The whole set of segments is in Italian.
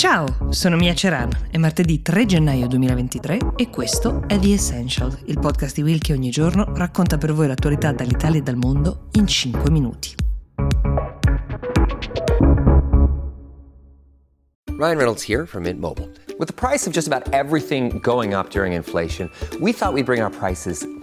Ciao, sono Mia Ceran, è martedì 3 gennaio 2023 e questo è The Essential, il podcast di Will che ogni giorno racconta per voi l'attualità dall'Italia e dal mondo in 5 minuti. Ryan Reynolds here from Mint Mobile. With the price of just about everything going up during inflation, we thought we'd bring our prices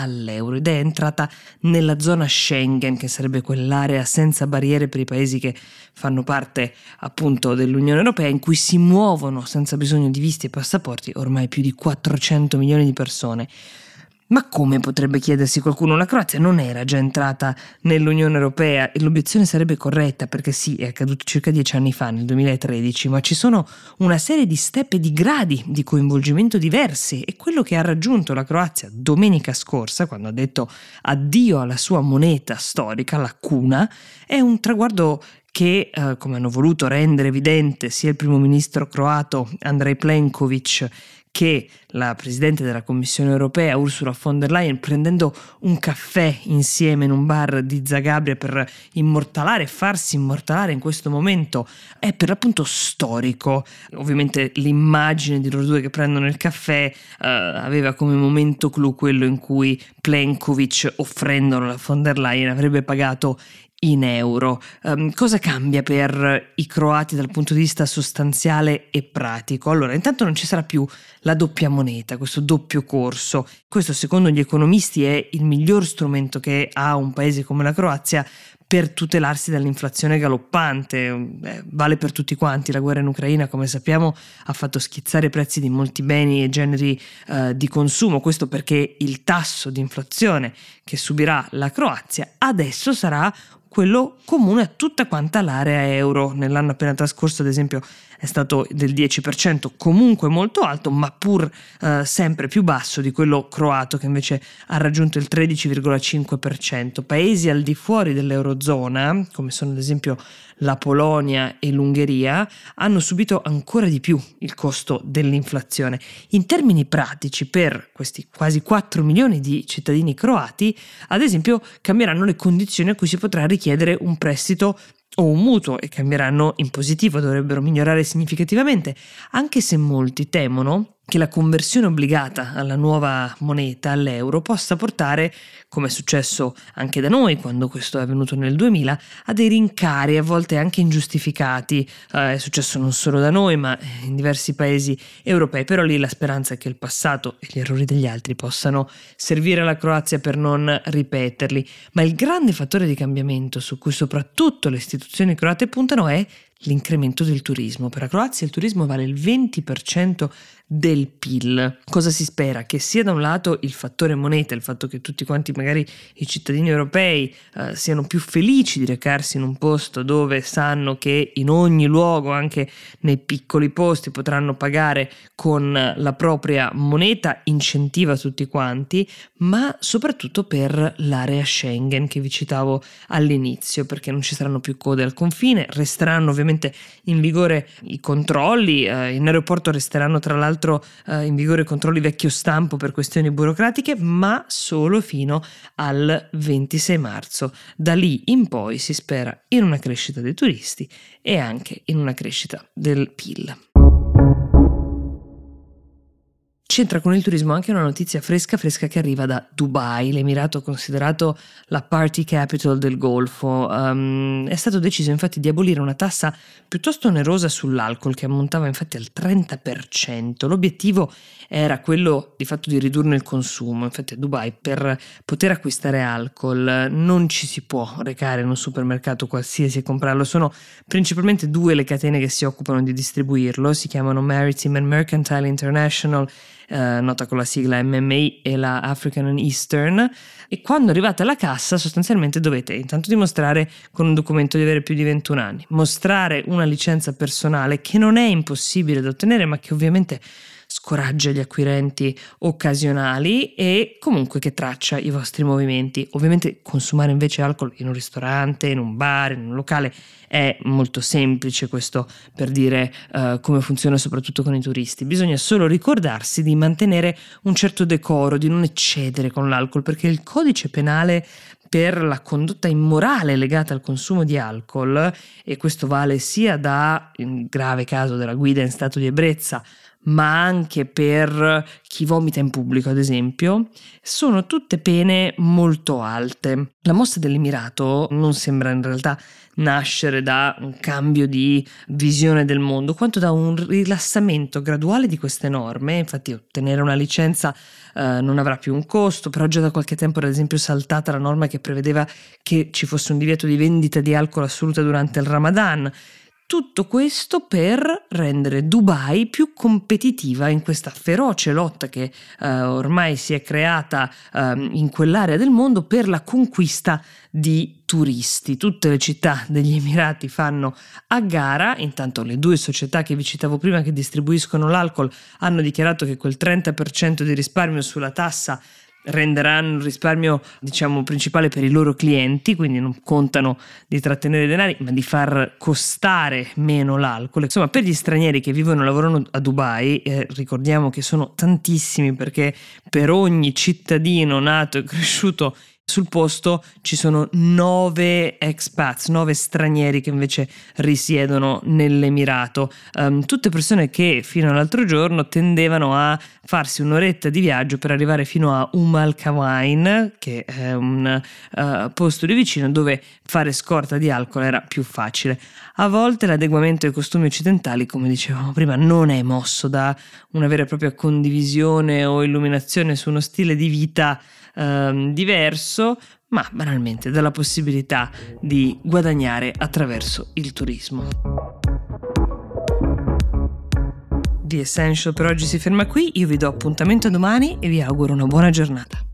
all'euro ed è entrata nella zona Schengen, che sarebbe quell'area senza barriere per i paesi che fanno parte appunto dell'Unione Europea, in cui si muovono senza bisogno di visti e passaporti ormai più di 400 milioni di persone. Ma come potrebbe chiedersi qualcuno? La Croazia non era già entrata nell'Unione Europea e l'obiezione sarebbe corretta perché sì, è accaduto circa dieci anni fa, nel 2013, ma ci sono una serie di step e di gradi di coinvolgimento diversi e quello che ha raggiunto la Croazia domenica scorsa, quando ha detto addio alla sua moneta storica, la cuna, è un traguardo che, eh, come hanno voluto rendere evidente sia il primo ministro croato Andrej Plenkovic che la Presidente della Commissione europea Ursula von der Leyen prendendo un caffè insieme in un bar di Zagabria per immortalare, farsi immortalare in questo momento è per l'appunto storico. Ovviamente l'immagine di loro due che prendono il caffè uh, aveva come momento clou quello in cui Plenkovic offrendolo alla von der Leyen avrebbe pagato in euro. Um, cosa cambia per i croati dal punto di vista sostanziale e pratico? Allora, intanto non ci sarà più la doppia moneta, questo doppio corso. Questo, secondo gli economisti, è il miglior strumento che ha un paese come la Croazia per tutelarsi dall'inflazione galoppante. Eh, vale per tutti quanti. La guerra in Ucraina, come sappiamo, ha fatto schizzare i prezzi di molti beni e generi eh, di consumo. Questo perché il tasso di inflazione che subirà la Croazia adesso sarà quello comune a tutta quanta l'area euro. Nell'anno appena trascorso, ad esempio, è stato del 10%, comunque molto alto, ma pur eh, sempre più basso di quello croato che invece ha raggiunto il 13,5%. Paesi al di fuori dell'eurozona, come sono ad esempio la Polonia e l'Ungheria, hanno subito ancora di più il costo dell'inflazione. In termini pratici, per questi quasi 4 milioni di cittadini croati, ad esempio, cambieranno le condizioni a cui si potrà richiedere un prestito o un mutuo e cambieranno in positivo, dovrebbero migliorare significativamente, anche se molti temono che la conversione obbligata alla nuova moneta, all'euro, possa portare, come è successo anche da noi quando questo è avvenuto nel 2000, a dei rincari a volte anche ingiustificati. Eh, è successo non solo da noi, ma in diversi paesi europei, però lì la speranza è che il passato e gli errori degli altri possano servire alla Croazia per non ripeterli. Ma il grande fattore di cambiamento su cui soprattutto le istituzioni croate puntano è l'incremento del turismo. Per la Croazia il turismo vale il 20% del PIL. Cosa si spera? Che sia da un lato il fattore moneta, il fatto che tutti quanti magari i cittadini europei eh, siano più felici di recarsi in un posto dove sanno che in ogni luogo, anche nei piccoli posti, potranno pagare con la propria moneta, incentiva tutti quanti, ma soprattutto per l'area Schengen che vi citavo all'inizio, perché non ci saranno più code al confine, resteranno ovviamente in vigore i controlli, eh, in aeroporto resteranno tra l'altro eh, in vigore controlli vecchio stampo per questioni burocratiche, ma solo fino al 26 marzo. Da lì in poi si spera in una crescita dei turisti e anche in una crescita del PIL. C'entra con il turismo anche una notizia fresca fresca che arriva da Dubai, l'Emirato considerato la party capital del Golfo. Um, è stato deciso infatti di abolire una tassa piuttosto onerosa sull'alcol che ammontava infatti al 30%. L'obiettivo era quello di fatto di ridurne il consumo. Infatti a Dubai per poter acquistare alcol non ci si può recare in un supermercato qualsiasi e comprarlo. Sono principalmente due le catene che si occupano di distribuirlo, si chiamano Maritime and Mercantile International eh, nota con la sigla MMA e la African Eastern. E quando arrivate alla cassa sostanzialmente dovete intanto dimostrare con un documento di avere più di 21 anni, mostrare una licenza personale che non è impossibile da ottenere ma che ovviamente scoraggia gli acquirenti occasionali e comunque che traccia i vostri movimenti. Ovviamente consumare invece alcol in un ristorante, in un bar, in un locale è molto semplice questo per dire uh, come funziona soprattutto con i turisti. Bisogna solo ricordarsi di mantenere un certo decoro, di non eccedere con l'alcol perché il codice penale per la condotta immorale legata al consumo di alcol, e questo vale sia da, in grave caso della guida in stato di ebbrezza, ma anche per chi vomita in pubblico, ad esempio, sono tutte pene molto alte. La mossa dell'Emirato non sembra in realtà nascere da un cambio di visione del mondo, quanto da un rilassamento graduale di queste norme. Infatti, ottenere una licenza eh, non avrà più un costo, però già da qualche tempo, ad esempio, è saltata la norma che prevedeva che ci fosse un divieto di vendita di alcol assoluta durante il Ramadan. Tutto questo per rendere Dubai più competitiva in questa feroce lotta che eh, ormai si è creata eh, in quell'area del mondo per la conquista di turisti. Tutte le città degli Emirati fanno a gara, intanto le due società che vi citavo prima che distribuiscono l'alcol hanno dichiarato che quel 30% di risparmio sulla tassa renderanno il risparmio diciamo principale per i loro clienti quindi non contano di trattenere denari ma di far costare meno l'alcol. Insomma per gli stranieri che vivono e lavorano a Dubai eh, ricordiamo che sono tantissimi perché per ogni cittadino nato e cresciuto sul posto ci sono nove expats, nove stranieri che invece risiedono nell'Emirato. Um, tutte persone che fino all'altro giorno tendevano a farsi un'oretta di viaggio per arrivare fino a Umm al Kawain, che è un uh, posto lì vicino dove fare scorta di alcol era più facile. A volte l'adeguamento ai costumi occidentali, come dicevamo prima, non è mosso da una vera e propria condivisione o illuminazione su uno stile di vita ehm, diverso, ma banalmente dalla possibilità di guadagnare attraverso il turismo. The Essential per oggi si ferma qui, io vi do appuntamento domani e vi auguro una buona giornata.